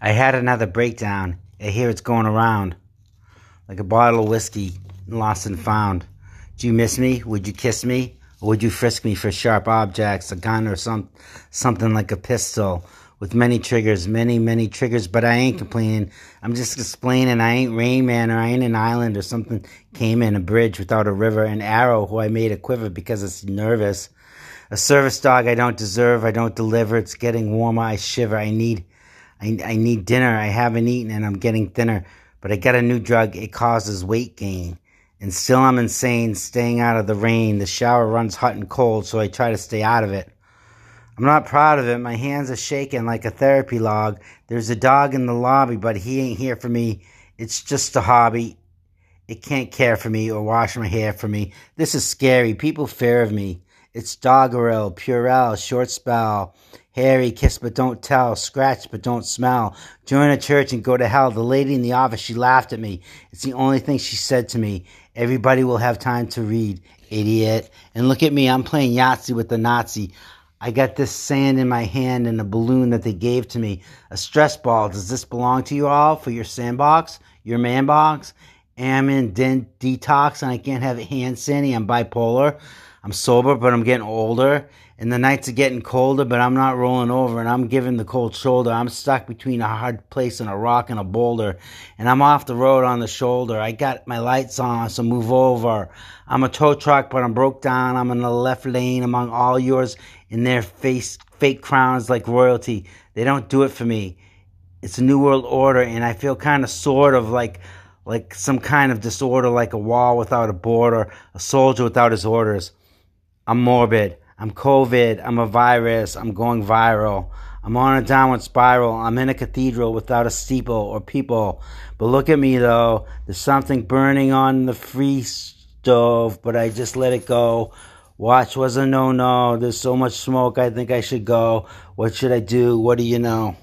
I had another breakdown. I hear it's going around. Like a bottle of whiskey, lost and found. Do you miss me? Would you kiss me? Or would you frisk me for sharp objects, a gun or some something like a pistol? With many triggers, many, many triggers, but I ain't complaining. I'm just explaining I ain't Rain Man or I ain't an island or something came in a bridge without a river, an arrow who I made a quiver because it's nervous. A service dog I don't deserve, I don't deliver. It's getting warmer, I shiver. I need I, I need dinner. I haven't eaten and I'm getting thinner. But I got a new drug. It causes weight gain. And still I'm insane, staying out of the rain. The shower runs hot and cold, so I try to stay out of it. I'm not proud of it. My hands are shaking like a therapy log. There's a dog in the lobby, but he ain't here for me. It's just a hobby. It can't care for me or wash my hair for me. This is scary. People fear of me. It's Doggerel, Purell, Short Spell, Harry, Kiss but don't tell, Scratch but don't smell, Join a church and go to hell. The lady in the office, she laughed at me. It's the only thing she said to me. Everybody will have time to read, idiot. And look at me, I'm playing Yahtzee with the Nazi. I got this sand in my hand and a balloon that they gave to me. A stress ball. Does this belong to you all for your sandbox? Your man box? I'm in den- detox and I can't have hand sandy. I'm bipolar. I'm sober, but I'm getting older. And the nights are getting colder, but I'm not rolling over and I'm giving the cold shoulder. I'm stuck between a hard place and a rock and a boulder. And I'm off the road on the shoulder. I got my lights on, so move over. I'm a tow truck, but I'm broke down. I'm in the left lane among all yours in their face, fake crowns like royalty. They don't do it for me. It's a new world order, and I feel kind of sort of like like some kind of disorder, like a wall without a border, a soldier without his orders. I'm morbid. I'm COVID. I'm a virus. I'm going viral. I'm on a downward spiral. I'm in a cathedral without a steeple or people. But look at me though. There's something burning on the free stove, but I just let it go. Watch was a no no. There's so much smoke. I think I should go. What should I do? What do you know?